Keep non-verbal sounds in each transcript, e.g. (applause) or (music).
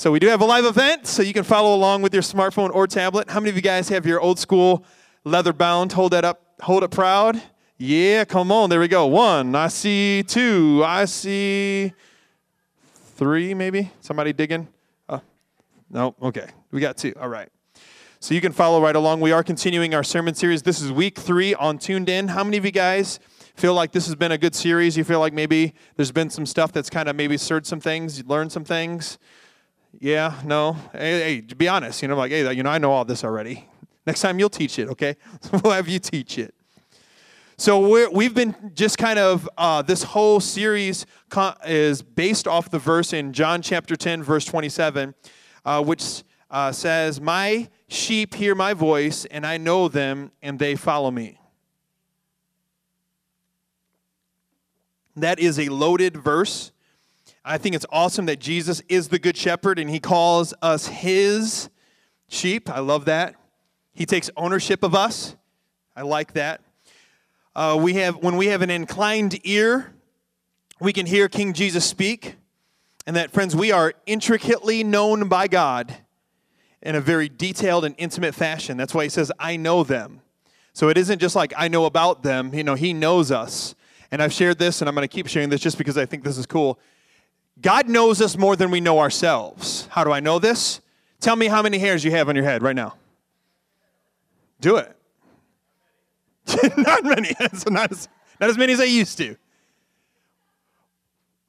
So we do have a live event, so you can follow along with your smartphone or tablet. How many of you guys have your old school leather bound? Hold that up. Hold it proud. Yeah, come on. There we go. One. I see two. I see three, maybe. Somebody digging? Uh, no. Okay. We got two. All right. So you can follow right along. We are continuing our sermon series. This is week three on Tuned In. How many of you guys feel like this has been a good series? You feel like maybe there's been some stuff that's kind of maybe stirred some things, learned some things? Yeah, no. Hey, hey, to be honest, you know, like, hey, you know, I know all this already. Next time you'll teach it, okay? (laughs) we'll have you teach it. So we have been just kind of, uh, this whole series is based off the verse in John chapter 10, verse 27, uh, which uh, says, My sheep hear my voice, and I know them, and they follow me. That is a loaded verse. I think it's awesome that Jesus is the good shepherd and he calls us his sheep. I love that. He takes ownership of us. I like that. Uh, we have when we have an inclined ear, we can hear King Jesus speak, and that friends, we are intricately known by God in a very detailed and intimate fashion. That's why he says, "I know them." So it isn't just like I know about them. You know, he knows us. And I've shared this, and I'm going to keep sharing this just because I think this is cool. God knows us more than we know ourselves. How do I know this? Tell me how many hairs you have on your head right now. Do it. (laughs) not many. (laughs) so not as, not as many as I used to.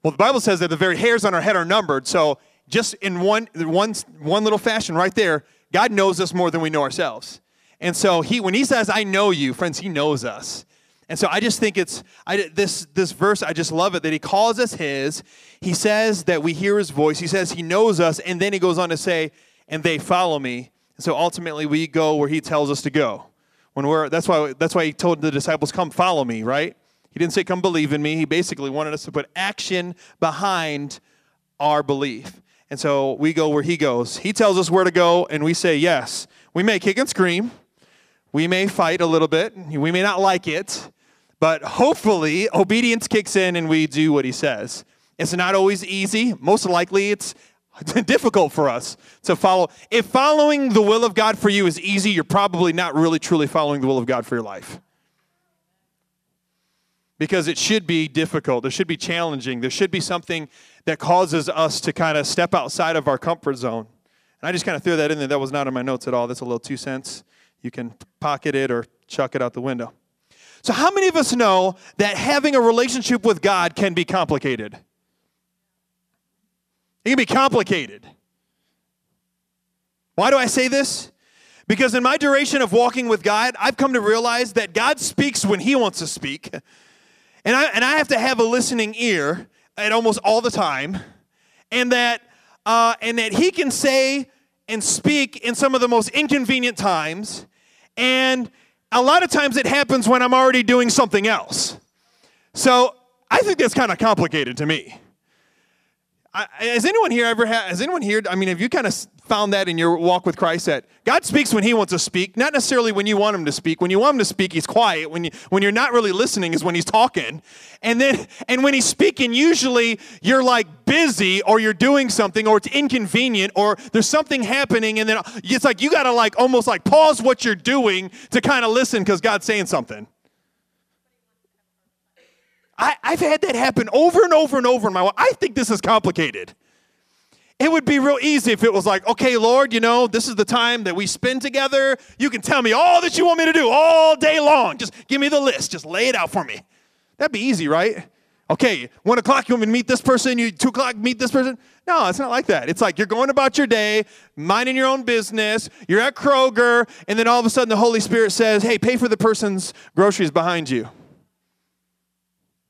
Well, the Bible says that the very hairs on our head are numbered. So just in one, one, one little fashion right there, God knows us more than we know ourselves. And so he, when he says, I know you, friends, he knows us. And so I just think it's I, this this verse. I just love it that he calls us his. He says that we hear his voice. He says he knows us, and then he goes on to say, "And they follow me." And so ultimately, we go where he tells us to go. When we're that's why that's why he told the disciples, "Come follow me." Right? He didn't say, "Come believe in me." He basically wanted us to put action behind our belief. And so we go where he goes. He tells us where to go, and we say yes. We may kick and scream. We may fight a little bit. We may not like it. But hopefully, obedience kicks in and we do what he says. It's not always easy. Most likely, it's (laughs) difficult for us to follow. If following the will of God for you is easy, you're probably not really truly following the will of God for your life. Because it should be difficult, it should be challenging, there should be something that causes us to kind of step outside of our comfort zone. And I just kind of threw that in there. That was not in my notes at all. That's a little two cents. You can pocket it or chuck it out the window. So, how many of us know that having a relationship with God can be complicated? It can be complicated. Why do I say this? Because in my duration of walking with God, I've come to realize that God speaks when He wants to speak. And I, and I have to have a listening ear at almost all the time. And that, uh, and that He can say and speak in some of the most inconvenient times. And a lot of times it happens when I'm already doing something else. So I think that's kind of complicated to me. I, has anyone here ever had, has anyone here, I mean, have you kind of found that in your walk with Christ that God speaks when he wants to speak, not necessarily when you want him to speak. When you want him to speak, he's quiet. When you when you're not really listening is when he's talking. And then and when he's speaking, usually you're like busy or you're doing something or it's inconvenient or there's something happening and then it's like you got to like almost like pause what you're doing to kind of listen cuz God's saying something. I, have had that happen over and over and over in my life. I think this is complicated. It would be real easy if it was like, okay, Lord, you know, this is the time that we spend together. You can tell me all that you want me to do all day long. Just give me the list. Just lay it out for me. That'd be easy, right? Okay, one o'clock, you want me to meet this person? You two o'clock, meet this person? No, it's not like that. It's like you're going about your day, minding your own business. You're at Kroger, and then all of a sudden the Holy Spirit says, hey, pay for the person's groceries behind you.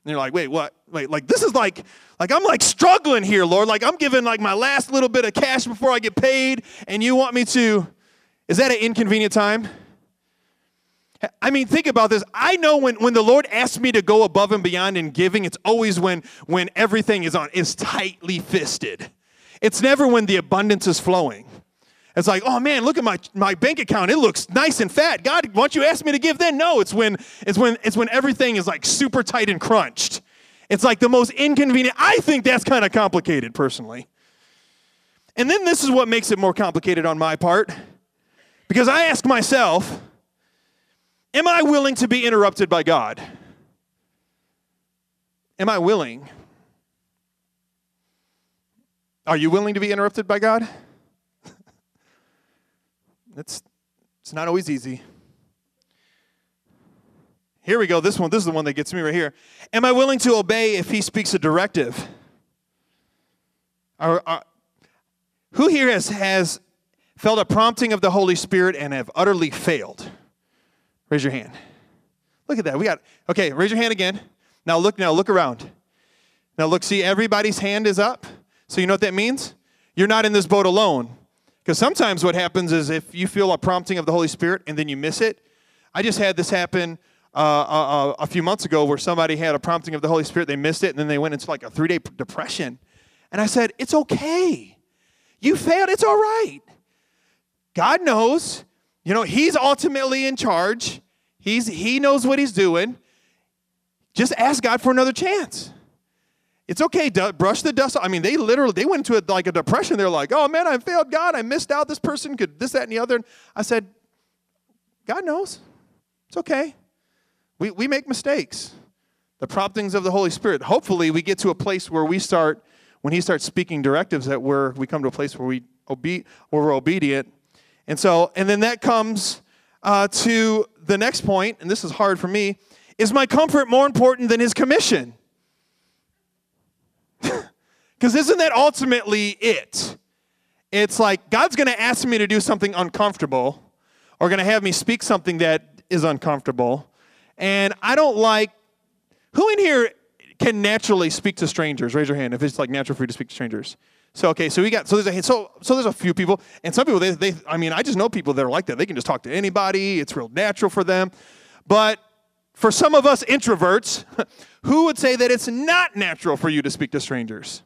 And you're like, wait, what? Wait, like this is like, like I'm like struggling here, Lord. Like I'm giving like my last little bit of cash before I get paid, and you want me to. Is that an inconvenient time? I mean, think about this. I know when, when the Lord asks me to go above and beyond in giving, it's always when when everything is on is tightly fisted. It's never when the abundance is flowing. It's like, oh man, look at my, my bank account. It looks nice and fat. God, why don't you ask me to give then? No, it's when it's when it's when everything is like super tight and crunched. It's like the most inconvenient. I think that's kind of complicated personally. And then this is what makes it more complicated on my part. Because I ask myself, am I willing to be interrupted by God? Am I willing? Are you willing to be interrupted by God? It's, it's not always easy. Here we go. This one, this is the one that gets me right here. Am I willing to obey if he speaks a directive? Are, are, who here has, has felt a prompting of the Holy Spirit and have utterly failed? Raise your hand. Look at that. We got okay, raise your hand again. Now look now look around. Now look, see everybody's hand is up. So you know what that means? You're not in this boat alone. Because sometimes what happens is if you feel a prompting of the Holy Spirit and then you miss it. I just had this happen uh, a, uh, a, few months ago where somebody had a prompting of the Holy Spirit, they missed it, and then they went into like a three day depression. And I said, It's okay. You failed, it's all right. God knows. You know, He's ultimately in charge, he's, He knows what He's doing. Just ask God for another chance. It's okay, brush the dust. Off. I mean, they literally they went into a, like a depression. They're like, "Oh man, I failed God. I missed out. This person could this, that, and the other." And I said, "God knows. It's okay. We, we make mistakes. The promptings of the Holy Spirit. Hopefully, we get to a place where we start, when He starts speaking directives, that we're, we come to a place where, we obe- where we're obedient. And so, and then that comes uh, to the next point, and this is hard for me is my comfort more important than His commission? (laughs) Because isn't that ultimately it? It's like God's going to ask me to do something uncomfortable or going to have me speak something that is uncomfortable. And I don't like, who in here can naturally speak to strangers? Raise your hand if it's like natural for you to speak to strangers. So okay, so we got so there's a so so there's a few people, and some people they they I mean I just know people that are like that. They can just talk to anybody. It's real natural for them. But for some of us introverts, (laughs) who would say that it's not natural for you to speak to strangers?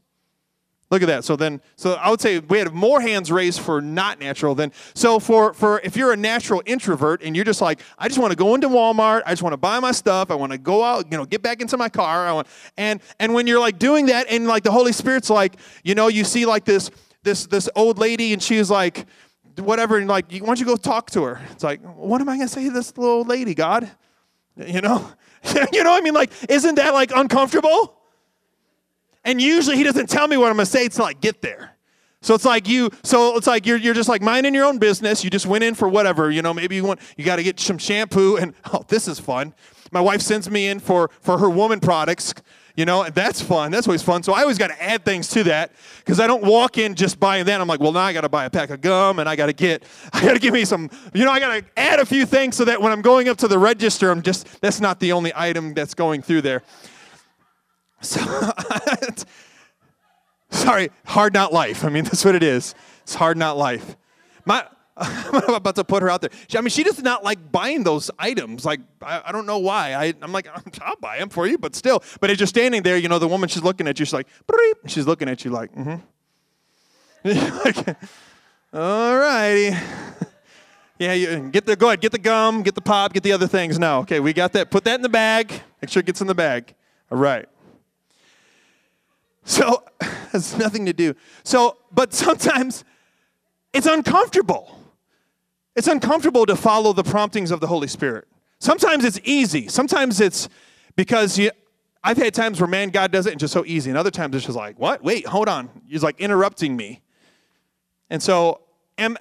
Look at that. So then, so I would say we had more hands raised for not natural than so for for if you're a natural introvert and you're just like I just want to go into Walmart, I just want to buy my stuff, I want to go out, you know, get back into my car, I want and and when you're like doing that and like the Holy Spirit's like, you know, you see like this this this old lady and she's like whatever and like why don't you go talk to her? It's like what am I gonna say to this little old lady, God? You know, (laughs) you know, I mean, like, isn't that like uncomfortable? And usually he doesn't tell me what I'm gonna say until I get there. So it's like you, so it's like you're, you're just like minding your own business. You just went in for whatever, you know, maybe you want, you got to get some shampoo and, (laughs) oh, this is fun. My wife sends me in for, for her woman products, you know, that's fun. That's always fun. So I always got to add things to that because I don't walk in just buying that. I'm like, well, now I got to buy a pack of gum and I got to get, (laughs) I got to give me some, you know, I got to add a few things so that when I'm going up to the register, I'm just, that's not the only item that's going through there. (laughs) So, (laughs) sorry, hard not life. I mean, that's what it is. It's hard not life. My, (laughs) I'm about to put her out there. She, I mean, she does not like buying those items. Like, I, I don't know why. I, am like, (laughs) I'll buy them for you, but still. But as you're standing there, you know, the woman, she's looking at you. She's like, she's looking at you like, mm-hmm. (laughs) like, all righty. yeah, you get the, go ahead, get the gum, get the pop, get the other things now. Okay, we got that. Put that in the bag. Make sure it gets in the bag. All right. So, has nothing to do. So, but sometimes it's uncomfortable. It's uncomfortable to follow the promptings of the Holy Spirit. Sometimes it's easy. Sometimes it's because you, I've had times where, man, God does it and just so easy. And other times it's just like, what? Wait, hold on. He's like interrupting me. And so, am,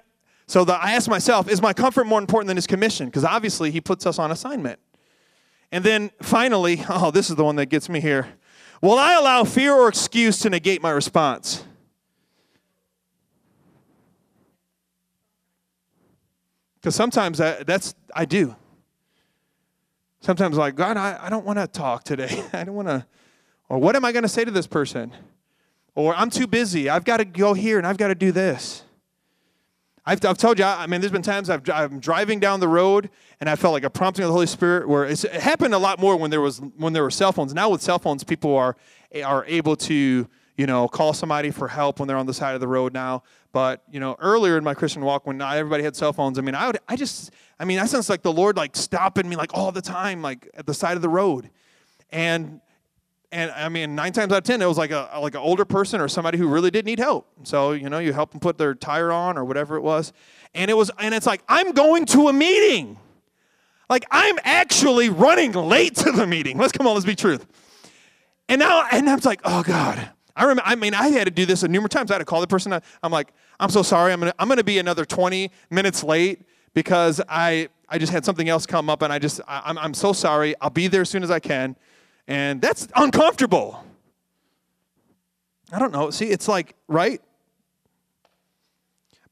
so the, I ask myself, is my comfort more important than his commission? Because obviously he puts us on assignment. And then finally, (laughs) oh, this is the one that gets me here. Will I allow fear or excuse to negate my response? Because sometimes I, that's, I do. Sometimes, like, God, I, I don't want to talk today. (laughs) I don't want to, or what am I going to say to this person? Or I'm too busy. I've got to go here and I've got to do this. I've, I've told you, I mean, there's been times I've, I'm driving down the road and I felt like a prompting of the Holy Spirit where it happened a lot more when there was when there were cell phones. Now with cell phones, people are are able to you know call somebody for help when they're on the side of the road now. But you know, earlier in my Christian walk, when not everybody had cell phones, I mean, I would, I just, I mean, I sense like the Lord like stopping me like all the time, like at the side of the road, and and I mean, nine times out of ten, it was like a like an older person or somebody who really did need help. So you know, you help them put their tire on or whatever it was, and it was, and it's like I'm going to a meeting, like I'm actually running late to the meeting. Let's come on, let's be truth. And now, and I'm like, oh God. I remember. I mean, I had to do this a numerous times. I had to call the person. I'm like, I'm so sorry. I'm gonna I'm gonna be another 20 minutes late because I I just had something else come up, and I just I, I'm I'm so sorry. I'll be there as soon as I can, and that's uncomfortable. I don't know. See, it's like right.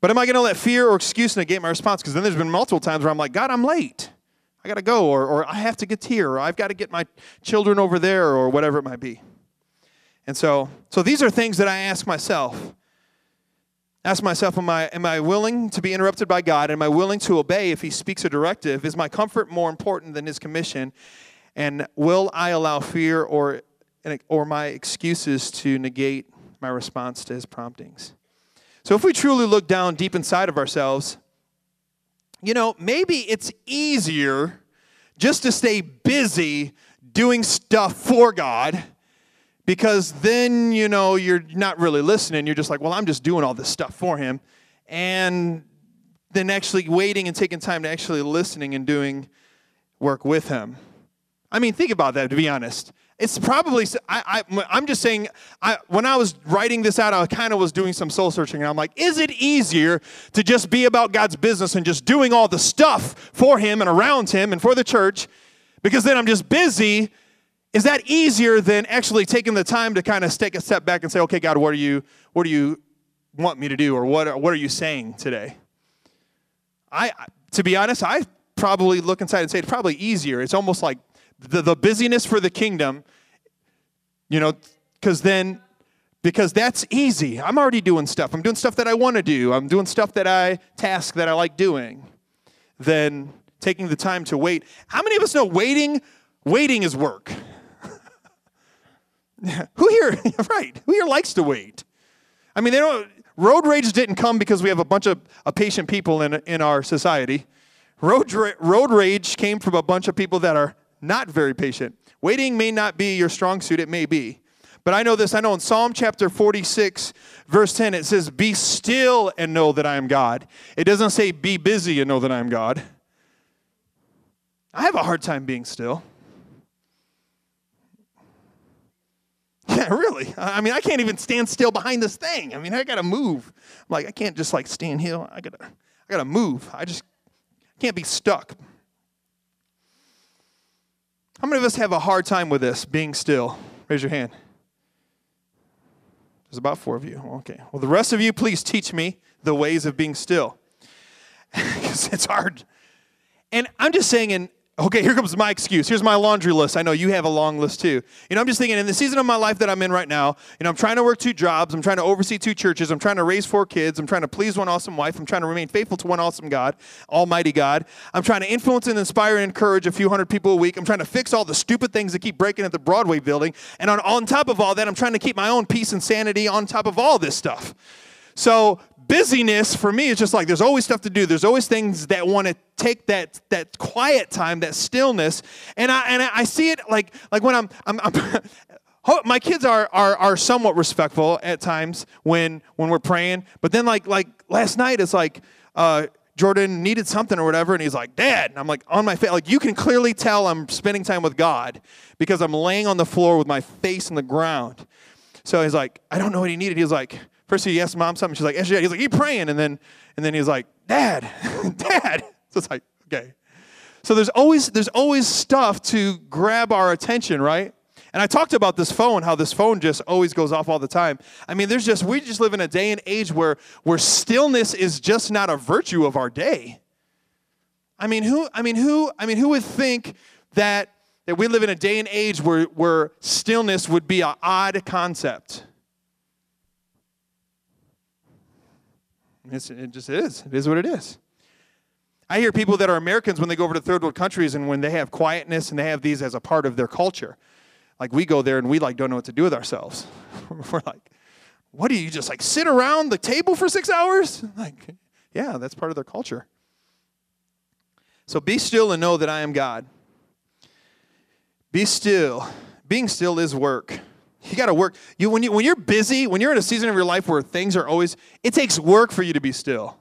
But am I going to let fear or excuse negate my response? Because then there's been multiple times where I'm like, God, I'm late. I got to go, or, or I have to get here, or I've got to get my children over there, or whatever it might be. And so, so these are things that I ask myself. Ask myself, am I, am I willing to be interrupted by God? Am I willing to obey if He speaks a directive? Is my comfort more important than His commission? And will I allow fear or, or my excuses to negate my response to His promptings? So, if we truly look down deep inside of ourselves, you know, maybe it's easier just to stay busy doing stuff for God because then, you know, you're not really listening. You're just like, well, I'm just doing all this stuff for Him. And then actually waiting and taking time to actually listening and doing work with Him. I mean, think about that, to be honest. It's probably, I, I, I'm just saying, I, when I was writing this out, I kind of was doing some soul searching. And I'm like, is it easier to just be about God's business and just doing all the stuff for Him and around Him and for the church? Because then I'm just busy. Is that easier than actually taking the time to kind of take a step back and say, okay, God, what do you, what do you want me to do? Or what, what are you saying today? I, to be honest, I probably look inside and say it's probably easier. It's almost like the, the busyness for the kingdom, you know, because then, because that's easy. I'm already doing stuff. I'm doing stuff that I want to do. I'm doing stuff that I, task that I like doing. Then taking the time to wait. How many of us know waiting, waiting is work? (laughs) who here, (laughs) right, who here likes to wait? I mean, they don't, road rage didn't come because we have a bunch of, of patient people in, in our society. Road, road rage came from a bunch of people that are not very patient. Waiting may not be your strong suit, it may be. But I know this. I know in Psalm chapter 46, verse 10, it says, Be still and know that I am God. It doesn't say, Be busy and know that I am God. I have a hard time being still. Yeah, really. I mean, I can't even stand still behind this thing. I mean, I gotta move. I'm like, I can't just like stand here. I gotta, I gotta move. I just can't be stuck. How many of us have a hard time with this, being still? Raise your hand. There's about four of you. Okay. Well, the rest of you, please teach me the ways of being still. (laughs) Because it's hard. And I'm just saying, in Okay, here comes my excuse. Here's my laundry list. I know you have a long list too. You know, I'm just thinking in the season of my life that I'm in right now, you know, I'm trying to work two jobs. I'm trying to oversee two churches. I'm trying to raise four kids. I'm trying to please one awesome wife. I'm trying to remain faithful to one awesome God, Almighty God. I'm trying to influence and inspire and encourage a few hundred people a week. I'm trying to fix all the stupid things that keep breaking at the Broadway building. And on, on top of all that, I'm trying to keep my own peace and sanity on top of all this stuff. So busyness for me is just like there's always stuff to do. There's always things that want to take that that quiet time, that stillness, and I and I see it like like when I'm I'm. I'm (laughs) my kids are, are are somewhat respectful at times when when we're praying, but then like like last night it's like uh, Jordan needed something or whatever, and he's like, Dad. And I'm like, on my face. Like, you can clearly tell I'm spending time with God because I'm laying on the floor with my face in the ground. So he's like, I don't know what he needed. He's like, First he asked mom something. She's like, He's like, you praying. And then, and then he was like, Dad, (laughs) Dad. So it's like, okay. So there's always, there's always stuff to grab our attention, right? And I talked about this phone, how this phone just always goes off all the time. I mean, there's just, we just live in a day and age where, where stillness is just not a virtue of our day. I mean, who, I mean, who, I mean, who would think that, that we live in a day and age where, where stillness would be an odd concept? It's, it just is. It is what it is. I hear people that are Americans when they go over to third world countries and when they have quietness and they have these as a part of their culture. Like we go there and we like don't know what to do with ourselves. (laughs) We're like, what do you just like sit around the table for six hours? (laughs) Like, yeah, that's part of their culture. So be still and know that I am God. Be still. being still is work. You got to work. You when you when you're busy, when you're in a season of your life where things are always, it takes work for you to be still.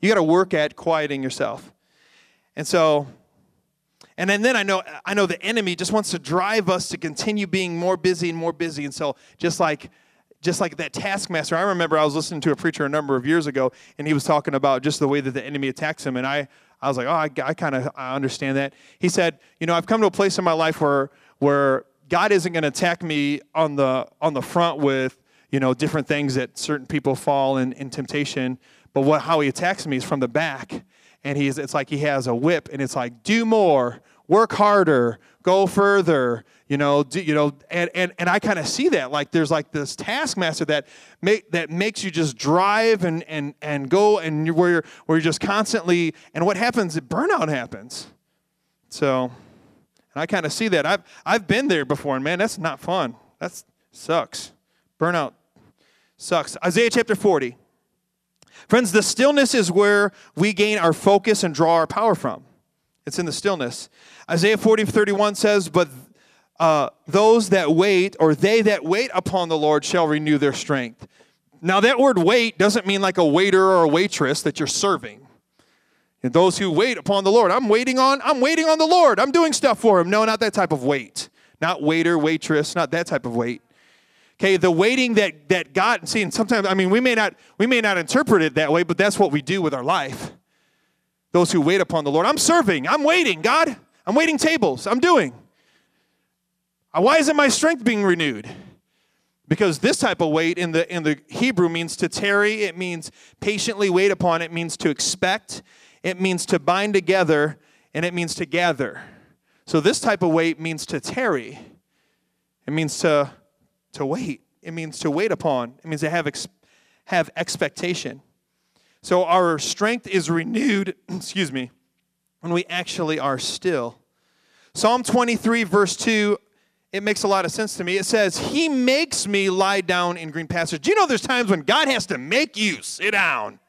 You got to work at quieting yourself. And so, and then, then I know I know the enemy just wants to drive us to continue being more busy and more busy. And so, just like just like that taskmaster, I remember I was listening to a preacher a number of years ago, and he was talking about just the way that the enemy attacks him. And I, I was like, oh, I, I kind of I understand that. He said, you know, I've come to a place in my life where where God isn't going to attack me on the on the front with you know different things that certain people fall in, in temptation, but what how he attacks me is from the back, and he's it's like he has a whip, and it's like do more, work harder, go further, you know, do, you know, and and, and I kind of see that like there's like this taskmaster that make that makes you just drive and and and go and you're, where you're where you're just constantly and what happens? Burnout happens. So. And I kind of see that. I've, I've been there before, and man, that's not fun. That sucks. Burnout sucks. Isaiah chapter 40. Friends, the stillness is where we gain our focus and draw our power from. It's in the stillness. Isaiah 40, 31 says, But uh, those that wait, or they that wait upon the Lord, shall renew their strength. Now, that word wait doesn't mean like a waiter or a waitress that you're serving. And those who wait upon the Lord. I'm waiting on, I'm waiting on the Lord. I'm doing stuff for him. No, not that type of wait. Not waiter, waitress, not that type of wait. Okay, the waiting that that God see, and sometimes I mean we may not we may not interpret it that way, but that's what we do with our life. Those who wait upon the Lord. I'm serving, I'm waiting, God. I'm waiting tables. I'm doing. Uh, why isn't my strength being renewed? Because this type of wait in the in the Hebrew means to tarry, it means patiently wait upon, it means to expect, it means to bind together, and it means to gather. So this type of wait means to tarry. It means to, to wait. It means to wait upon. It means to have, ex- have expectation. So our strength is renewed, (clears throat) excuse me, when we actually are still. Psalm 23, verse 2, it makes a lot of sense to me. It says, He makes me lie down in green pastures. Do you know there's times when God has to make you sit down?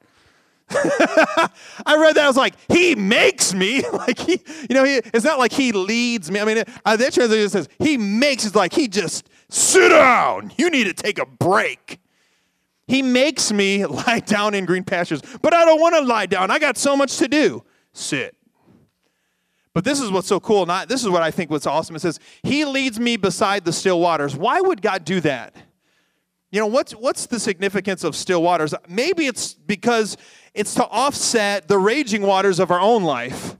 (laughs) I read that. I was like, he makes me. (laughs) like he, you know, he, it's not like he leads me. I mean, uh, that translation says he makes. It's like he just sit down. You need to take a break. He makes me (laughs) lie down in green pastures, but I don't want to lie down. I got so much to do. Sit. But this is what's so cool. Not this is what I think what's awesome. It says he leads me beside the still waters. Why would God do that? You know, what's, what's the significance of still waters? Maybe it's because it's to offset the raging waters of our own life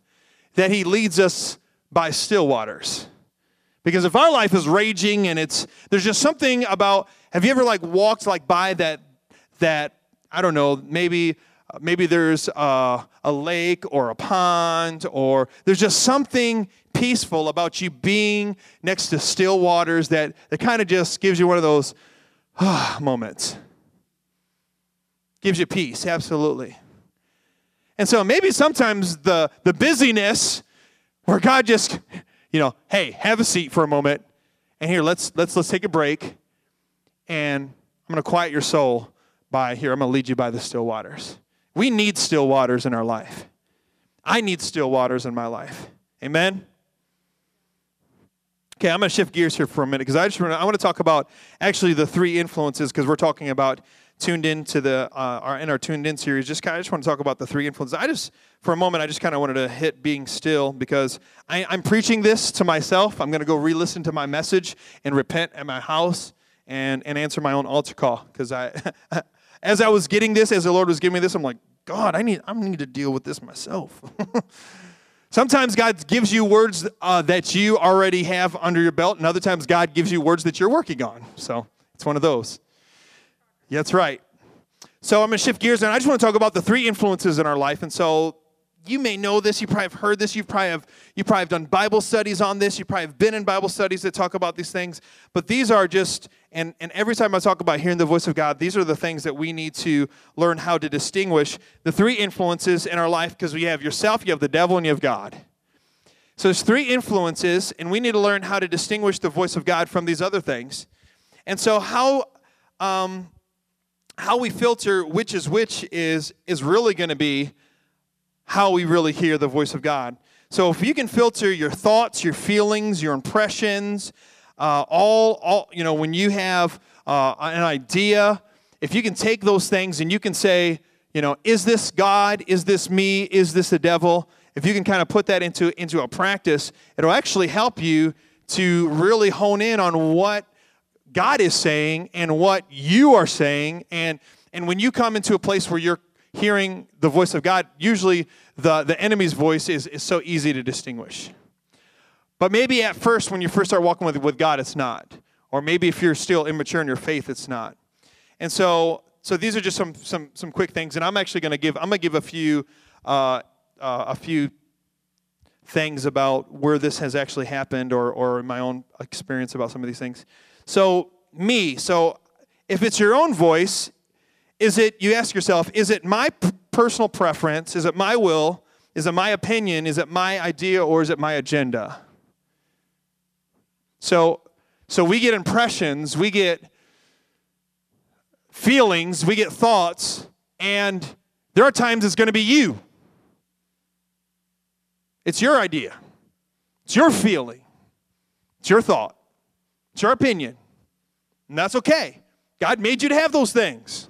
that he leads us by still waters. Because if our life is raging and it's, there's just something about, have you ever like walked like by that, that, I don't know, maybe, maybe there's a, a lake or a pond or there's just something peaceful about you being next to still waters that, that kind of just gives you one of those, ah, moments. Gives you peace, absolutely. And so maybe sometimes the, the busyness where God just, you know, hey, have a seat for a moment. And here, let's let's let's take a break. And I'm gonna quiet your soul by here, I'm gonna lead you by the still waters. We need still waters in our life. I need still waters in my life. Amen. Okay, I'm going to shift gears here for a minute because I just want to, I want to talk about actually the three influences because we're talking about tuned in to the uh, our in our tuned in series. Just kind of just want to talk about the three influences. I just for a moment I just kind of wanted to hit being still because I, I'm preaching this to myself. I'm going to go re-listen to my message and repent at my house and and answer my own altar call because I (laughs) as I was getting this as the Lord was giving me this I'm like God I need I need to deal with this myself. (laughs) Sometimes God gives you words uh, that you already have under your belt, and other times God gives you words that you're working on. So it's one of those. That's right. So I'm going to shift gears, and I just want to talk about the three influences in our life. And so you may know this. You probably have heard this. You probably have you probably have done Bible studies on this. You probably have been in Bible studies that talk about these things. But these are just and and every time I talk about hearing the voice of God, these are the things that we need to learn how to distinguish the three influences in our life because we have yourself, you have the devil, and you have God. So there's three influences, and we need to learn how to distinguish the voice of God from these other things. And so how um, how we filter which is which is is really going to be how we really hear the voice of God. So if you can filter your thoughts, your feelings, your impressions, uh, all, all, you know, when you have uh, an idea, if you can take those things and you can say, you know, is this God? Is this me? Is this the devil? If you can kind of put that into, into a practice, it'll actually help you to really hone in on what God is saying and what you are saying. And, and when you come into a place where you're hearing the voice of God, usually the, the enemy's voice is, is so easy to distinguish. But maybe at first, when you first start walking with, with God, it's not. Or maybe if you're still immature in your faith, it's not. And so, so these are just some, some, some quick things. And I'm actually going to give, I'm going to give a few, uh, uh, a few things about where this has actually happened or, or my own experience about some of these things. So, me, so if it's your own voice, is it, you ask yourself, is it my personal preference? Is it my will? Is it my opinion? Is it my idea or is it my agenda? So, so we get impressions, we get feelings, we get thoughts, and there are times it's going to be you. It's your idea, it's your feeling, it's your thought, it's your opinion. And that's okay. God made you to have those things.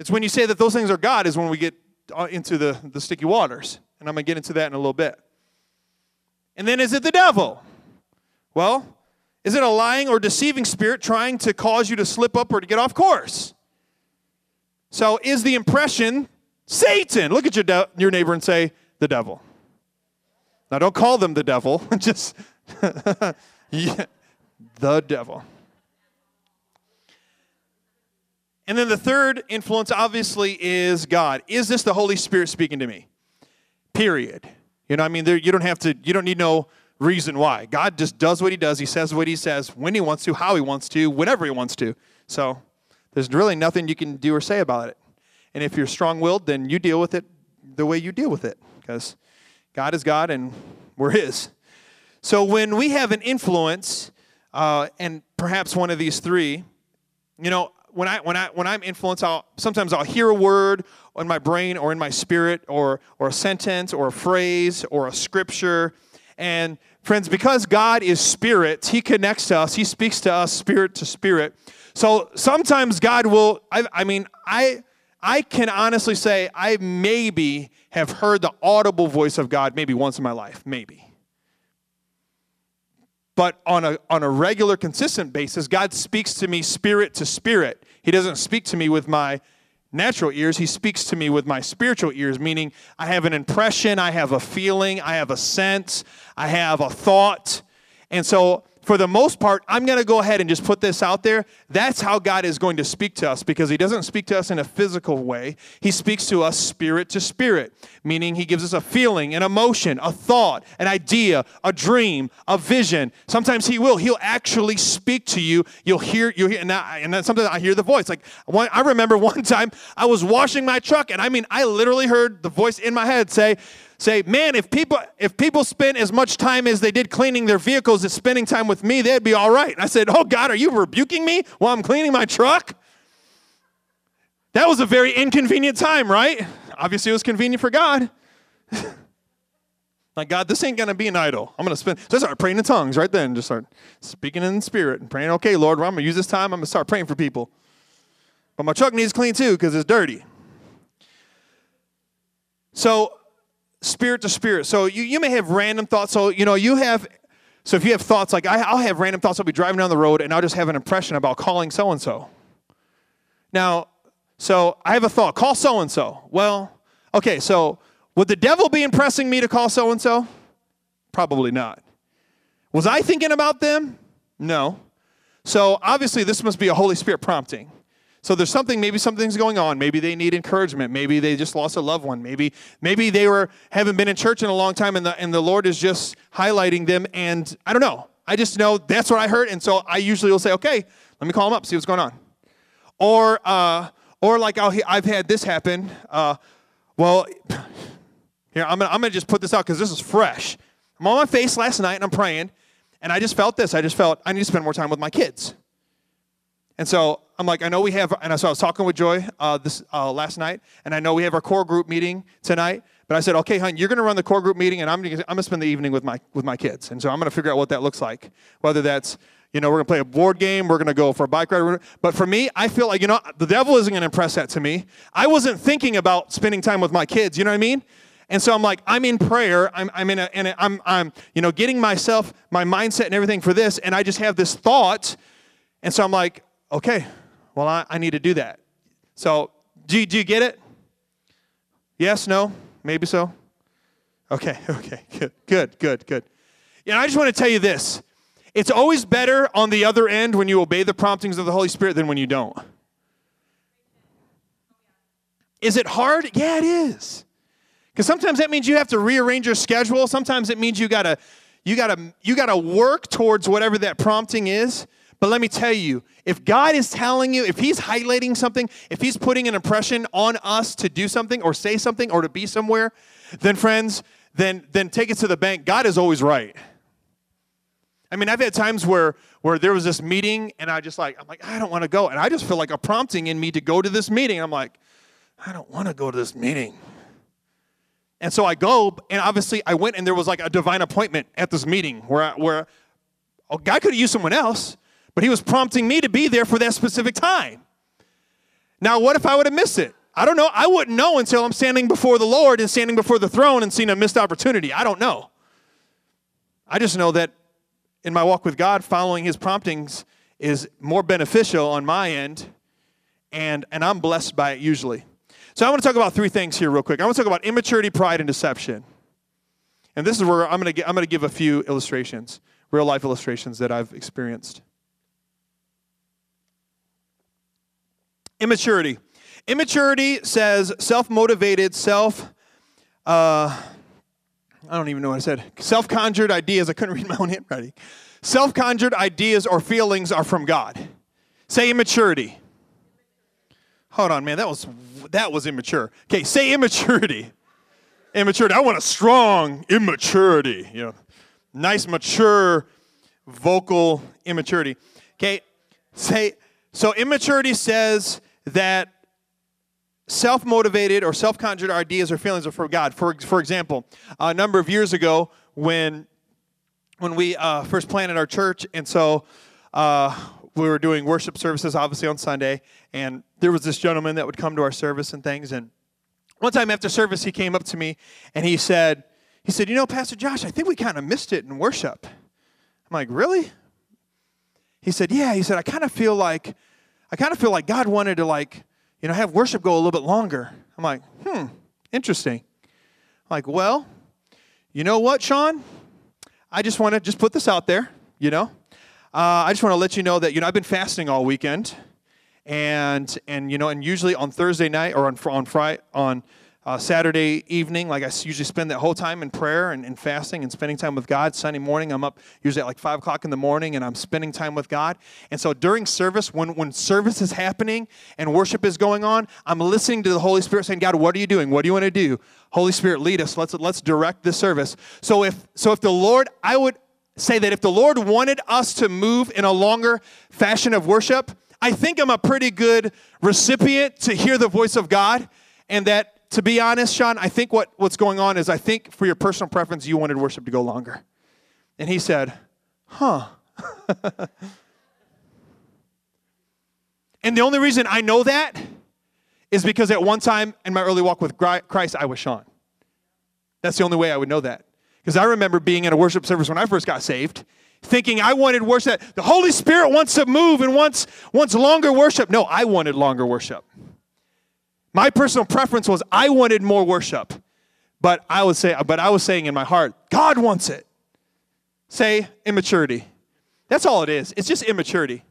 It's when you say that those things are God, is when we get uh, into the, the sticky waters. And I'm going to get into that in a little bit. And then is it the devil? Well, is it a lying or deceiving spirit trying to cause you to slip up or to get off course? So is the impression Satan? Look at your, de- your neighbor and say, the devil. Now, don't call them the devil, (laughs) just (laughs) yeah, the devil. And then the third influence, obviously, is God. Is this the Holy Spirit speaking to me? Period. You know, I mean, there, you don't have to, you don't need no reason why. God just does what He does. He says what He says, when He wants to, how He wants to, whenever He wants to. So there's really nothing you can do or say about it. And if you're strong willed, then you deal with it the way you deal with it because God is God and we're His. So when we have an influence, uh, and perhaps one of these three, you know, when I when I when I'm influenced, I'll sometimes I'll hear a word in my brain or in my spirit or or a sentence or a phrase or a scripture. And friends, because God is spirit, He connects to us, He speaks to us spirit to spirit. So sometimes God will, I, I mean, I I can honestly say I maybe have heard the audible voice of God maybe once in my life, maybe. But on a, on a regular, consistent basis, God speaks to me spirit to spirit. He doesn't speak to me with my natural ears, He speaks to me with my spiritual ears, meaning I have an impression, I have a feeling, I have a sense, I have a thought. And so for the most part, I'm going to go ahead and just put this out there. That's how God is going to speak to us because He doesn't speak to us in a physical way. He speaks to us spirit to spirit, meaning He gives us a feeling, an emotion, a thought, an idea, a dream, a vision. Sometimes He will. He'll actually speak to you. You'll hear, you'll hear, and, I, and then sometimes I hear the voice. Like one, I remember (laughs) one time I was washing my truck, and I mean, I literally heard the voice in my head say, say, man, if people if people spent as much time as they did cleaning their vehicles as spending time with me, they'd be all right. I said, Oh God, are you rebuking me while I'm cleaning my truck? That was a very inconvenient time, right? Obviously, it was convenient for God. (laughs) like, God, this ain't gonna be an idol. I'm gonna spend so I start praying in tongues right then, just start speaking in the spirit and praying, okay, Lord, well, I'm gonna use this time, I'm gonna start praying for people. But my truck needs clean too, because it's dirty. So spirit to spirit. So you, you may have random thoughts. So, you know, you have, so if you have thoughts like I, I'll have random thoughts, I'll be driving down the road and I'll just have an impression about calling so and so. Now, so I have a thought, call so and so. Well, okay, so would the devil be impressing me to call so and so? Probably not. Was I thinking about them? No. So obviously, this must be a Holy Spirit prompting. So there's something, maybe something's going on. Maybe they need encouragement. Maybe they just lost a loved one. Maybe, maybe they were haven't been in church in a long time and the and the Lord is just highlighting them. And I don't know. I just know that's what I heard. And so I usually will say, okay, let me call them up, see what's going on. Or uh, or like i have had this happen. Uh, well, (sighs) here I'm gonna, I'm gonna just put this out because this is fresh. I'm on my face last night and I'm praying, and I just felt this. I just felt I need to spend more time with my kids. And so I'm like, I know we have, and so I was talking with Joy uh, this uh, last night, and I know we have our core group meeting tonight. But I said, okay, hon, you're going to run the core group meeting, and I'm going to spend the evening with my with my kids. And so I'm going to figure out what that looks like. Whether that's you know, we're going to play a board game, we're going to go for a bike ride. But for me, I feel like, you know, the devil isn't going to impress that to me. I wasn't thinking about spending time with my kids, you know what I mean? And so I'm like, I'm in prayer. I'm, I'm in a, and I'm, I'm, you know, getting myself, my mindset and everything for this. And I just have this thought. And so I'm like, okay, well, I, I need to do that. So do, do you get it? Yes, no, maybe so? Okay, (laughs) okay, good, good, good, good. You I just want to tell you this. It's always better on the other end when you obey the promptings of the Holy Spirit than when you don't. Is it hard? Yeah, it is. Because sometimes that means you have to rearrange your schedule. Sometimes it means you gotta, you gotta, you gotta work towards whatever that prompting is. But let me tell you, if God is telling you, if He's highlighting something, if He's putting an impression on us to do something or say something or to be somewhere, then friends, then then take it to the bank. God is always right. I mean, I've had times where where there was this meeting and I just like I'm like I don't want to go and I just feel like a prompting in me to go to this meeting. I'm like I don't want to go to this meeting. And so I go and obviously I went and there was like a divine appointment at this meeting where I, where oh, God could have used someone else, but he was prompting me to be there for that specific time. Now, what if I would have missed it? I don't know. I wouldn't know until I'm standing before the Lord and standing before the throne and seeing a missed opportunity. I don't know. I just know that in my walk with God, following his promptings is more beneficial on my end, and, and I'm blessed by it usually. So I want to talk about three things here, real quick. I want to talk about immaturity, pride, and deception. And this is where I'm going to, I'm going to give a few illustrations, real life illustrations that I've experienced. Immaturity. Immaturity says self motivated, self. Uh, I don't even know what I said. Self conjured ideas. I couldn't read my own handwriting. Self conjured ideas or feelings are from God. Say immaturity. Hold on, man. That was that was immature. Okay, say immaturity. Immaturity. I want a strong immaturity. You know, nice mature vocal immaturity. Okay, say so. Immaturity says that self motivated or self conjured ideas or feelings are from God. For, for example, a number of years ago, when, when we uh, first planted our church, and so uh, we were doing worship services, obviously, on Sunday, and there was this gentleman that would come to our service and things. And one time after service, he came up to me and he said, he said, You know, Pastor Josh, I think we kind of missed it in worship. I'm like, Really? He said, Yeah. He said, I kind of feel like, I kind of feel like God wanted to like you know, have worship go a little bit longer. I'm like, hmm, interesting. I'm like, well, you know what, Sean? I just want to just put this out there, you know. Uh, I just want to let you know that, you know, I've been fasting all weekend. And, and you know, and usually on Thursday night or on, on Friday, on uh, Saturday evening, like I usually spend that whole time in prayer and, and, fasting and spending time with God. Sunday morning, I'm up usually at like 5 o'clock in the morning and I'm spending time with God. And so during service, when, when service is happening and worship is going on, I'm listening to the Holy Spirit saying, God, what are you doing? What do you want to do? Holy Spirit, lead us. Let's, let's direct this service. So if, so if the Lord, I would say that if the Lord wanted us to move in a longer fashion of worship, I think I'm a pretty good recipient to hear the voice of God and that to be honest, Sean, I think what, what's going on is I think for your personal preference, you wanted worship to go longer. And he said, Huh. (laughs) and the only reason I know that is because at one time in my early walk with Christ, I was Sean. That's the only way I would know that. Because I remember being in a worship service when I first got saved, thinking I wanted worship. The Holy Spirit wants to move and wants, wants longer worship. No, I wanted longer worship. My personal preference was I wanted more worship. But I would say, but I was saying in my heart, God wants it. Say immaturity. That's all it is. It's just immaturity.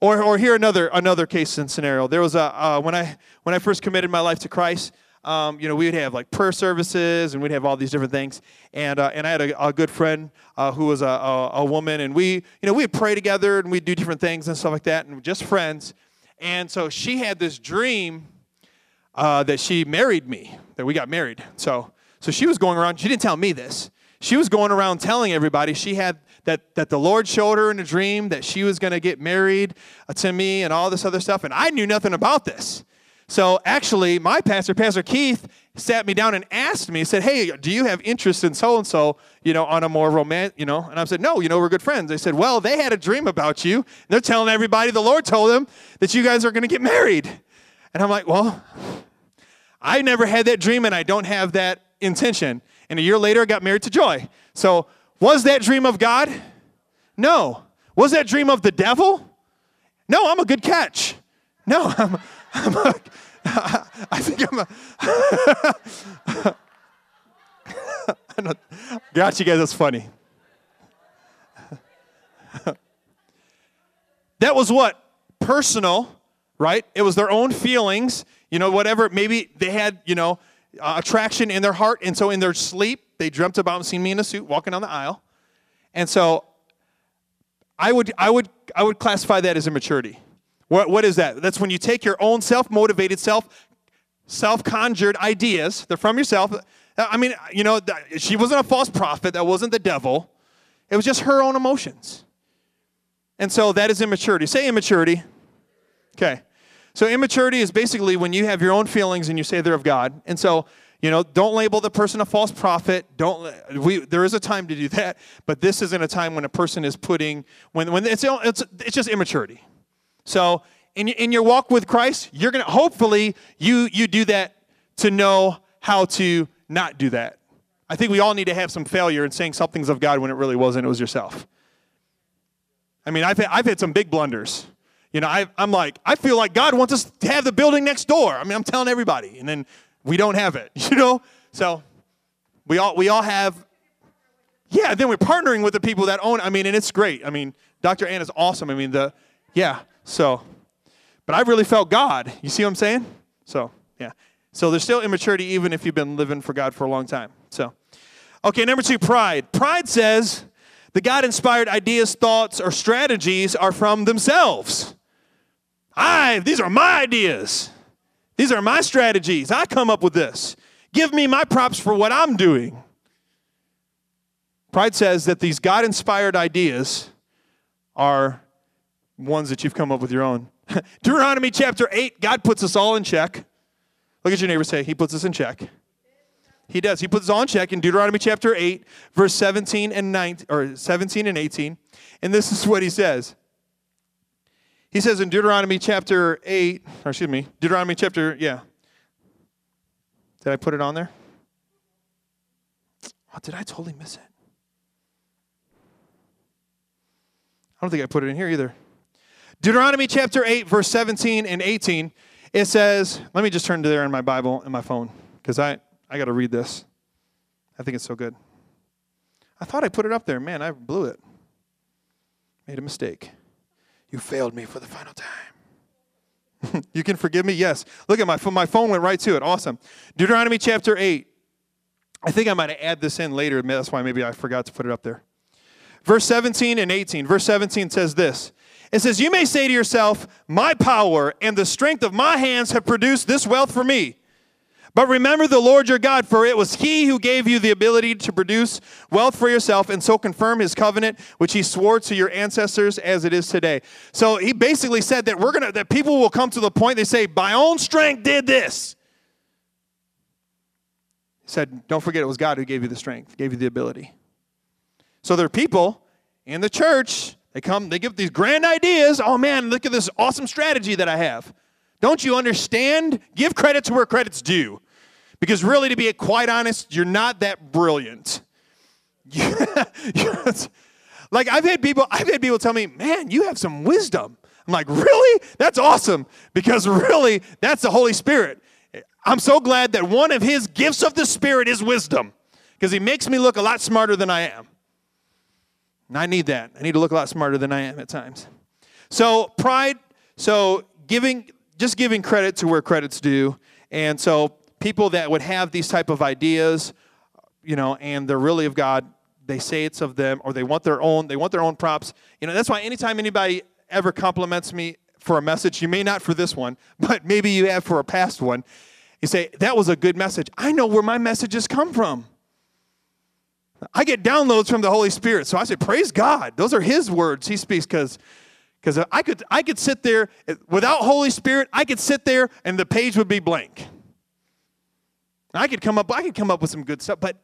Or, or here another another case and scenario. There was a uh, when I when I first committed my life to Christ. Um, you know, we would have like prayer services and we'd have all these different things. And, uh, and I had a, a good friend uh, who was a, a, a, woman, and we, you know, we'd pray together and we'd do different things and stuff like that, and just friends. And so she had this dream uh, that she married me, that we got married. So, so she was going around, she didn't tell me this. she was going around telling everybody she had that, that the Lord showed her in a dream that she was going to get married uh, to me and all this other stuff. And I knew nothing about this. So actually, my pastor, Pastor Keith, sat me down and asked me, said, Hey, do you have interest in so and so, you know, on a more romantic, you know? And I said, No, you know, we're good friends. They said, Well, they had a dream about you. They're telling everybody the Lord told them that you guys are going to get married. And I'm like, Well, I never had that dream and I don't have that intention. And a year later, I got married to Joy. So, was that dream of God? No. Was that dream of the devil? No, I'm a good catch. No, (laughs) I'm, I'm a, (laughs) I think I'm a. (laughs) got you guys, that's funny. that was what? Personal, right? It was their own feelings, you know, whatever. Maybe they had, you know, uh, attraction in their heart, and so in their sleep, they dreamt about seeing me in a suit walking down the aisle. And so I would, I would, I would classify that as immaturity. What, what is that? That's when you take your own self motivated, self self conjured ideas, they're from yourself. I mean, you know, she wasn't a false prophet, that wasn't the devil. It was just her own emotions. And so that is immaturity. Say immaturity. Okay. So immaturity is basically when you have your own feelings and you say they're of God. And so, you know, don't label the person a false prophet. Don't we there is a time to do (laughs) that, but this isn't a time when a person is putting when when it's it's, it's just immaturity. So in, in your walk with Christ, you're gonna hopefully you you do that to know how to not do that. I think we all need to have some failure in saying something's of God when it really wasn't. It was yourself. I mean, I've had, I've had some big blunders. You know, I, I'm like, I feel like God wants us to have the building next door. I mean, I'm telling everybody, and then we don't have it. (laughs) You know, so we all we all have. Yeah, then we're partnering with the people that own. I mean, and it's great. I mean, Dr. Ann is awesome. I mean, the yeah. So, but I really felt God. You see what I'm saying? So, yeah. So there's still immaturity even if you've been living for God for a long time. So, okay, number two, pride. Pride says the God inspired ideas, thoughts, or strategies are from themselves. I, these are my ideas. These are my strategies. I come up with this. Give me my props for what I'm doing. Pride says that these God inspired ideas are ones that you've come up with your own. (laughs) Deuteronomy chapter 8, God puts us all in check. Look at your neighbor say, He puts us in check. He does. He puts us all in check in Deuteronomy chapter 8, verse 17 and 19, or 17 and 18. And this is what he says. He says in Deuteronomy chapter 8, or excuse me, Deuteronomy chapter, yeah. Did I put it on there? Oh, did I totally miss it? I don't think I put it in here either. Deuteronomy chapter 8, verse 17 and 18, it says, let me just turn to there in my Bible and my phone, because I, I got to read this. I think it's so good. I thought I put it up there. Man, I blew it. Made a mistake. You failed me for the final time. (laughs) you can forgive me? Yes. Look at my phone. My phone went right to it. Awesome. Deuteronomy chapter 8. I think I might add this in later. That's why maybe I forgot to put it up there. Verse 17 and 18. Verse 17 says this it says, You may say to yourself, My power and the strength of my hands have produced this wealth for me. But remember the Lord your God, for it was he who gave you the ability to produce wealth for yourself and so confirm his covenant, which he swore to your ancestors as it is today. So he basically said that we're gonna that people will come to the point they say, My own strength did this. He said, Don't forget it was God who gave you the strength, gave you the ability. So there are people in the church they come, they give these grand ideas. Oh man, look at this awesome strategy that I have. Don't you understand? Give credit to where credit's due. Because really, to be quite honest, you're not that brilliant. (laughs) like I've had people, I've had people tell me, man, you have some wisdom. I'm like, really? That's awesome. Because really, that's the Holy Spirit. I'm so glad that one of his gifts of the Spirit is wisdom. Because he makes me look a lot smarter than I am. And I need that. I need to look a lot smarter than I am at times. So, pride, so giving, just giving credit to where credit's due. And so, people that would have these type of ideas, you know, and they're really of God, they say it's of them, or they want their own, they want their own props. You know, that's why anytime anybody ever compliments me for a message, you may not for this one, (laughs) but maybe you have for a past one, you say, that was a good message. I know where my messages come from. I get downloads from the Holy Spirit. So I say, praise God. Those are His words He speaks because because I could I could sit there eh, without Holy Spirit. I could sit there and the page would be blank. I could come up I could come up with some good stuff, but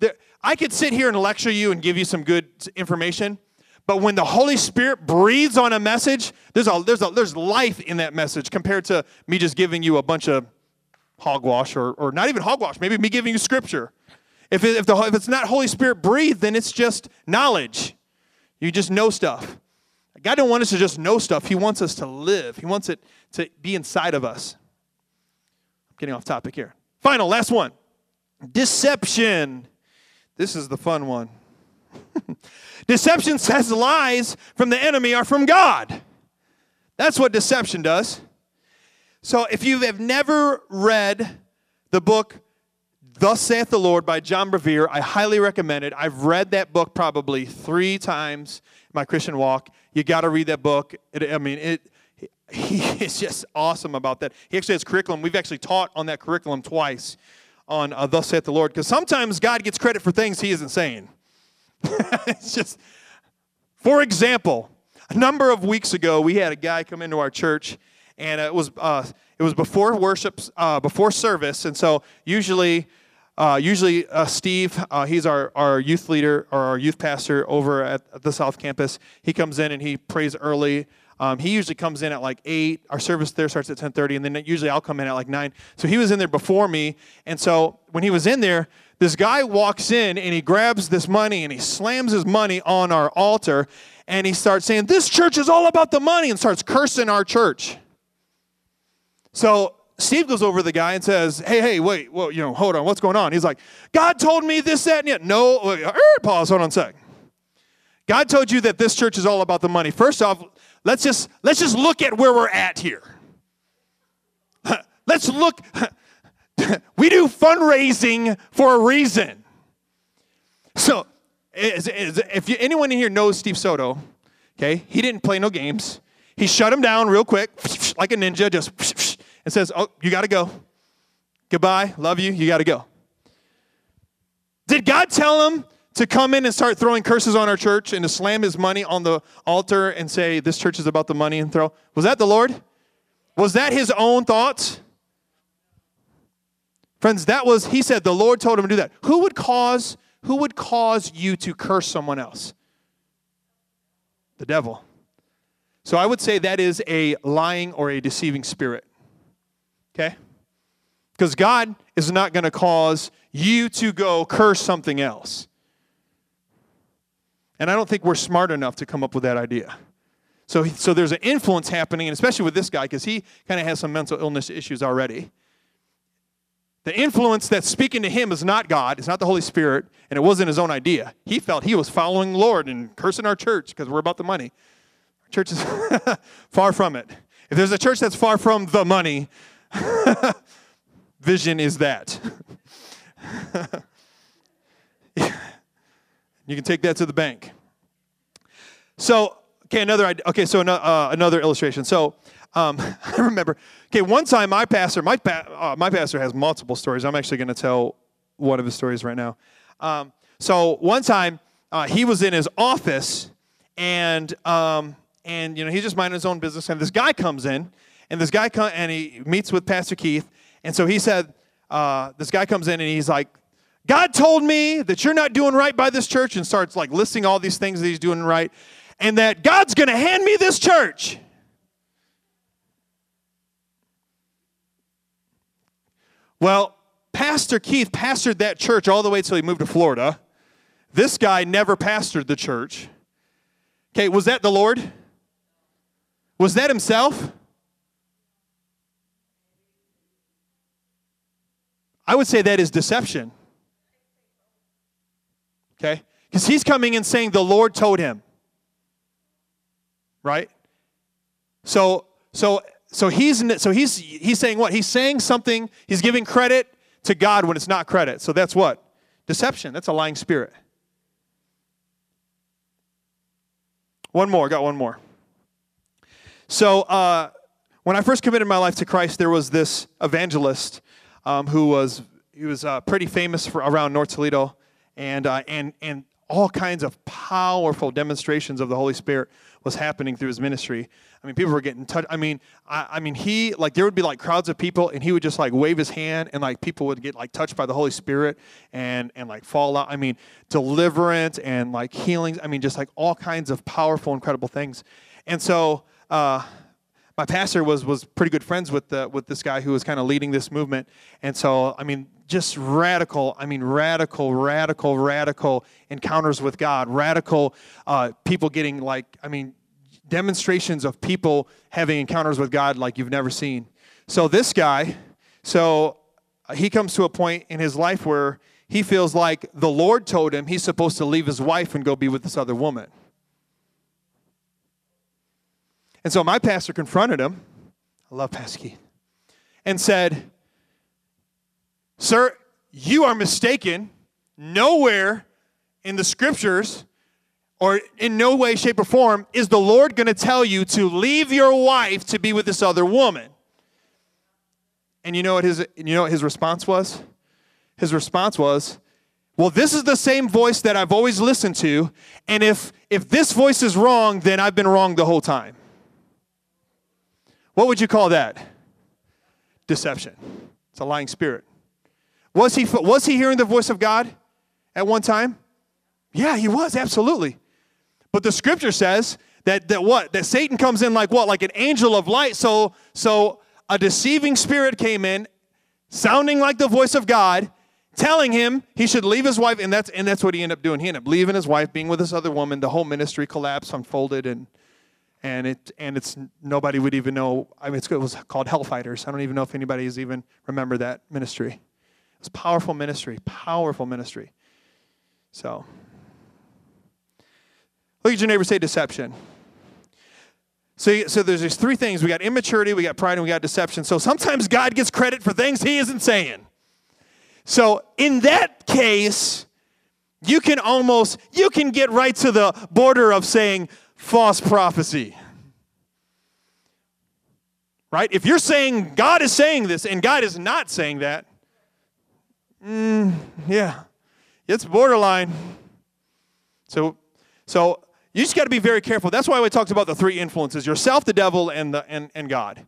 there, I could sit here and lecture you and give you some good information. But when the Holy Spirit breathes on a message, there's a, there's a, there's life in that message compared to me just giving you a bunch of hogwash or, or not even hogwash, maybe me giving you scripture. If, it, if, the, if it's not Holy Spirit breathed, then it's just knowledge. You just know stuff. God don't want us to just know stuff. He wants us to live. He wants it to be inside of us. I'm getting off topic here. Final, last one. Deception. This is the fun one. (laughs) deception says lies from the enemy are from God. That's what deception does. So if you have never read the book Thus Saith the Lord by John Bevere, I highly recommend it. I've read that book probably three times in my Christian walk. You got to read that book. It, I mean, it. He (laughs) is just awesome about that. He actually has curriculum. We've actually taught on that curriculum twice on uh, Thus saith the Lord, because sometimes God gets credit for things he isn't saying. (laughs) it's just, for example, a number of weeks ago, we had a guy come into our church, and it was uh, it was before worship, uh, before service, and so usually. Uh, usually, uh, Steve, uh, he's our, our youth leader or our youth pastor over at, the South Campus. He comes in and he prays early. Um, he usually comes in at like eight. Our service there starts at 10:30, and then usually I'll come in at like nine. So he was in there before me, and so when he was in there, this guy walks in and he grabs this money and he slams his money on our altar, and he starts saying, "This church is all about the money," and starts cursing our church. So Steve goes over to the guy and says, "Hey, hey, wait, well, you know, hold on, what's going on?" He's like, "God told me this, that, and yet." No, wait, er, pause. Hold on a sec. God told you that this church is all about the money. First off, let's just let's just look at where we're at here. (laughs) Let's look. (laughs) we do fundraising for a reason. So, if you, anyone in here knows Steve Soto, okay, he didn't play no games. He shut him down real quick, (laughs) like a ninja, just and says, "Oh, you got to go. Goodbye. Love you. You got to go." Did God tell him to come in and start throwing curses on our church and to slam his money on the altar and say, This church is about the money and throw. Was that the Lord? Was that his own thoughts? Friends, that was, he said, the Lord told him to do that. Who would cause, who would cause you to curse someone else? The devil. So I would say that is a lying or a deceiving spirit. Okay? Because God is not going to cause you to go curse something else. And I don't think we're smart enough to come up with that idea. So, so there's an influence happening, and especially with this guy, because he kind of has some mental illness issues already. The influence that's speaking to him is not God, it's not the Holy Spirit, and it wasn't his own idea. He felt he was following the Lord and cursing our church because we're about the money. Our church is (laughs) far from it. If there's a church that's far from the money, (laughs) vision is that. (laughs) You can take that to the bank. So, okay, another okay. So uh, another illustration. So um, (laughs) I remember. Okay, one time my pastor, my pa- uh, my pastor has multiple stories. I'm actually going to tell one of his stories right now. Um, so one time uh, he was in his office and um, and you know he's just minding his own business and this guy comes in and this guy come, and he meets with Pastor Keith and so he said uh, this guy comes in and he's like God told me that you're not doing right by this church and starts like listing all these things that he's doing right and that God's going to hand me this church. Well, Pastor Keith pastored that church all the way until he moved to Florida. This guy never pastored the church. Okay, was that the Lord? Was that himself? I would say that is deception. Okay? Because he's coming and saying the Lord told him. Right? So so so he's so he's he's saying what? He's saying something, he's giving credit to God when it's not credit. So that's what? Deception. That's a lying spirit. One more, got one more. So uh, when I first committed my life to Christ, there was this evangelist um, who was he was uh, pretty famous for, around North Toledo, and uh, and and all kinds of powerful demonstrations of the Holy Spirit was happening through his ministry. I mean, people were getting touched. I mean, I, I, mean, he like there would be like crowds of people, and he would just like wave his hand, and like people would get like touched by the Holy Spirit, and and like fall out. I mean, deliverance and like healings. I mean, just like all kinds of powerful, incredible things. And so, uh, my pastor was was pretty good friends with the with this guy who was kind of leading this movement. And so, I mean, just radical. I mean, radical, radical, radical encounters with God. Radical uh, people getting like, I mean, demonstrations of people having encounters with God like you've never seen. So this guy, so he comes to a point in his life where he feels like the Lord told him he's supposed to leave his wife and go be with this other woman. And so my pastor confronted him. I love Pastor. And said, Sir, you are mistaken. Nowhere in the scriptures or in no way, shape, or form is the Lord going to tell you to leave your wife to be with this other woman. And you know what his you know what his response was? His response was, "Well, this is the same voice that I've always listened to, and if if this voice is wrong, then I've been wrong the whole time." What would you call that? Deception. It's a lying spirit. Was he was he hearing the voice of God at one time? Yeah, he was, absolutely. But the scripture says that, that what? That Satan comes in like what? Like an angel of light. So, so a deceiving spirit came in, sounding like the voice of God, telling him he should leave his wife, and that's and that's what he ended up doing. He ended up leaving his wife, being with this other woman. The whole ministry collapsed, unfolded, and and it and it's nobody would even know. I mean, it was called Hellfighters. I don't even know if anybody's even remember that ministry. It was powerful ministry, powerful ministry. So Look at your neighbor, say deception. So, so there's these three things. We got immaturity, we got pride, and we got deception. So sometimes God gets credit for things he isn't saying. So in that case, you can almost, you can get right to the border of saying false prophecy. Right? If you're saying God is saying this and God is not saying that, mm, yeah, it's borderline. So, so you just got to be very careful. That's why we talked about the three influences yourself, the devil, and, the, and, and God.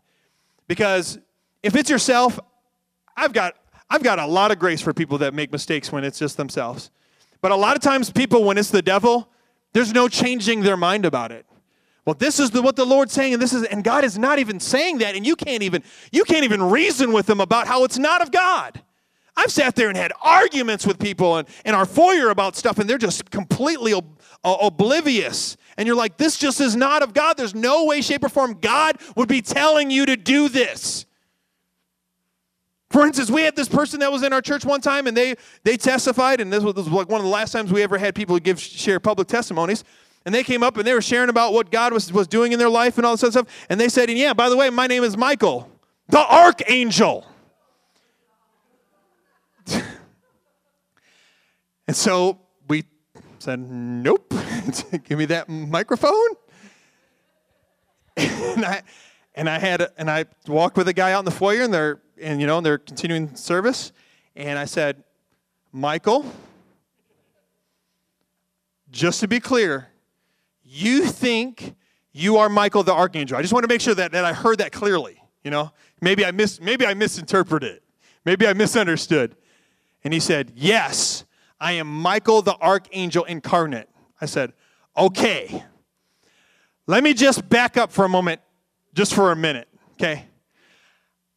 Because if it's yourself, I've got, I've got a lot of grace for people that make mistakes when it's just themselves. But a lot of times, people, when it's the devil, there's no changing their mind about it. Well, this is the, what the Lord's saying, and this is, and God is not even saying that, and you can't even, you can't even reason with them about how it's not of God. I've sat there and had arguments with people in, in our foyer about stuff, and they're just completely ob- uh, oblivious. And you're like, this just is not of God. There's no way, shape, or form God would be telling you to do this. For instance, we had this person that was in our church one time, and they they testified, and this was, this was like one of the last times we ever had people give share public testimonies. And they came up and they were sharing about what God was, was doing in their life and all this other stuff. And they said, and yeah, by the way, my name is Michael, the archangel. (laughs) and so we said, Nope, (laughs) give me that microphone. (laughs) and I and I had and I walked with a guy out in the foyer and they're and you know they're continuing service. And I said, Michael, just to be clear, you think you are Michael the Archangel. I just want to make sure that, that I heard that clearly. You know, maybe I mis maybe I misinterpreted. Maybe I misunderstood. And he said, Yes, I am Michael the archangel incarnate. I said, Okay. Let me just back up for a moment, just for a minute, okay?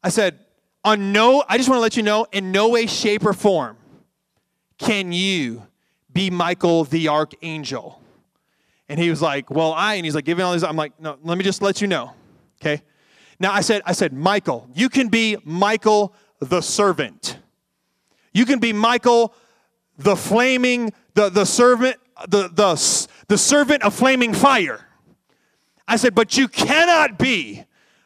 I said, on no, I just want to let you know, in no way, shape, or form can you be Michael the archangel. And he was like, Well, I, and he's like, giving all these, I'm like, No, let me just let you know, okay? Now I said, I said, Michael, you can be Michael the servant. You can be Michael, the flaming, the, the servant, the, the, the servant of flaming fire. I said, but you cannot be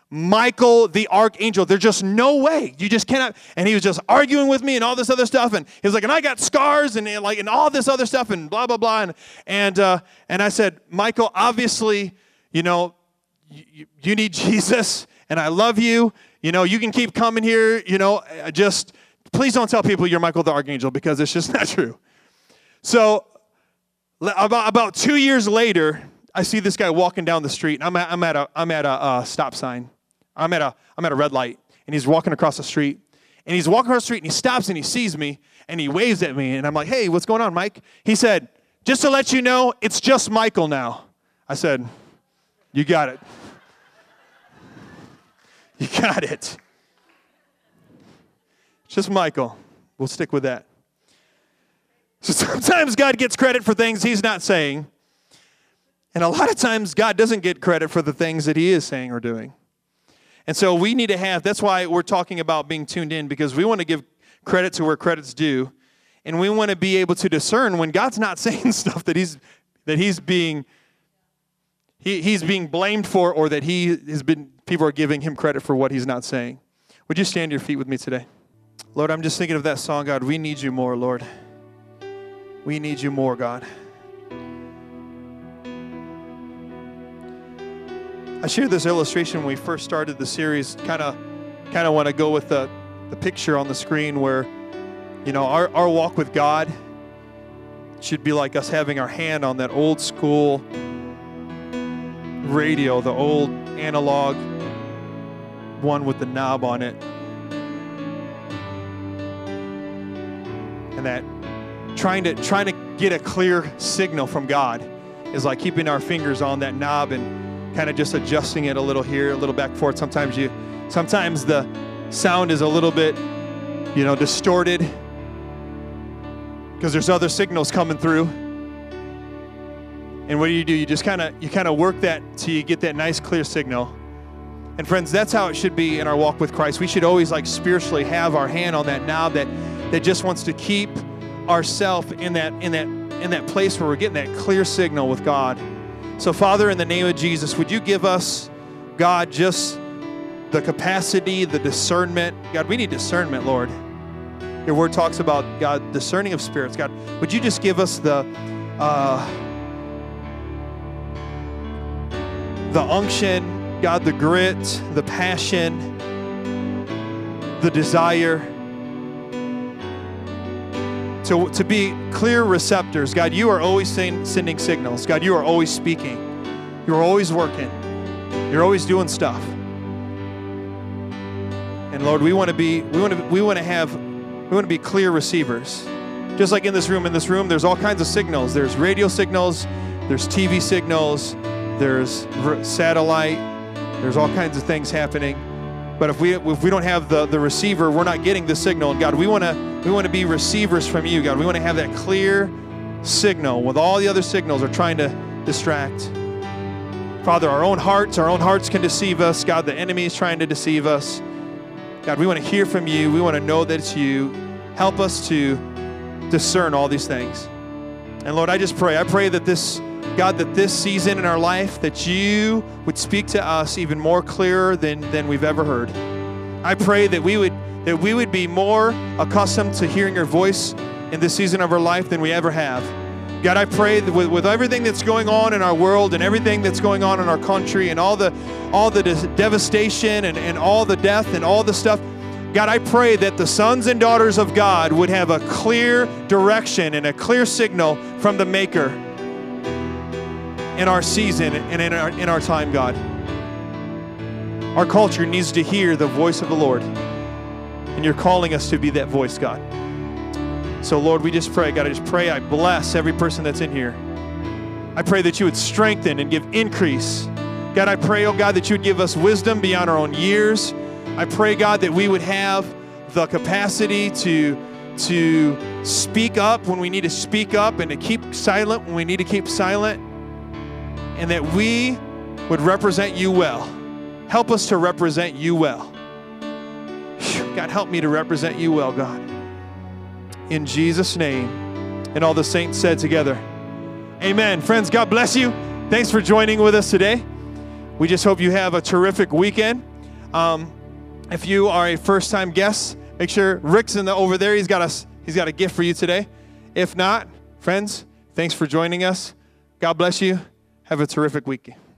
Michael the archangel. There's just no way. You just cannot. And he was just arguing with me and all this other stuff. And he was like, and I got scars and, and like and all this other stuff and blah blah blah. And and uh, and I said, Michael, obviously, you know, you, you need (laughs) Jesus, and I love you. You know, you can keep coming here. You know, just Please don't tell people you're Michael the Archangel because it's just (laughs) not true. So about, about two years later, I see this guy walking down the street. I'm at, I'm at a, I'm at a uh, stop sign. I'm at, a, I'm at a red light. And he's walking across the street. And he's walking across the street and he stops and he sees me and he waves at me. And I'm like, hey, what's going on, Mike? He said, just to let you know, it's just Michael now. I said, you got it. (laughs) You got it. Just Michael. We'll stick with that. So sometimes God gets credit for things he's not saying. And a lot of times God doesn't get credit for the things that he is saying or doing. And so we need to have, that's why we're talking about being tuned in, because we want to give credit to where credit's due. And we want to be able to discern when God's not (laughs) saying stuff that he's that he's being he, he's being blamed for or that he has been people are giving him credit for what he's not saying. Would you stand your feet with me today? Lord, I'm just thinking of that song, God. We need you more, Lord. We need you more, God. I shared this illustration when we first started the series. Kind of, kind of want to go with the, the picture on the screen where, you know, our, our walk with God should be like us having our hand on that old school radio, the old analog one with the knob on it. And that trying to trying to get a clear signal from God is like keeping our fingers on that knob and kind of just adjusting it a little here, a little back forth. Sometimes you sometimes the sound is a little bit, you know, distorted because there's other signals coming through. And what do you do? You just kind of you kind of work that till you get that nice clear signal. And friends, that's how it should be in our walk with Christ. We should always like spiritually have our hand on that knob that that just wants to keep ourself in that in that in that place where we're getting that clear signal with God. So Father, in the name of Jesus, would you give us God just the capacity, the discernment. God, we need discernment, Lord. Your word talks about God discerning of spirits. God, would you just give us the uh, the unction, God, the grit, the passion, the desire to, to be clear receptors. God, you are always sending signals. God, you are always speaking. You're always working. You're always doing stuff. And Lord, we want to be, we want to, we want to have, we want to be clear receivers. Just like in this room, in this room, there's all kinds of signals. There's radio signals, there's TV signals, there's satellite, there's all kinds of things happening. But if we if we don't have the, the receiver, we're not getting the signal. And God, we want to we want to be receivers from you, God. We want to have that clear signal with all the other signals are trying to distract. Father, our own hearts, our own hearts can deceive us. God, the enemy is trying to deceive us. God, we want to hear from you. We want to know that it's you. Help us to discern all these things. And Lord, I just pray. I pray that this God, that this season in our life, that you would speak to us even more clearer than, than we've ever heard. I pray that we would that we would be more accustomed to hearing your voice in this season of our life than we ever have. God, I pray that with, with everything that's going on in our world and everything that's going on in our country and all the all the devastation and, and all the death and all the stuff, God, I pray that the sons and daughters of God would have a clear direction and a clear signal from the Maker in our season and in our, in our time, God. Our culture needs to hear the voice of the Lord. And you're calling us to be that voice, God. So, Lord, we just pray, God, I just pray I bless every person that's in here. I pray that you would strengthen and give increase. God, I pray, oh God, that you would give us wisdom beyond our own years. I pray, God, that we would have the capacity to, to speak up when we need to speak up and to keep silent when we need to keep silent and that we would represent you well. Help us to represent you well. God, help me to represent you well, God. In Jesus' name. And all the saints said together, Amen. Friends, God bless you. Thanks for joining with us today. We just hope you have a terrific weekend. Um, if you are a first time guest, make sure Rick's in the, over there. He's got, a, he's got a gift for you today. If not, friends, thanks for joining us. God bless you. Have a terrific week.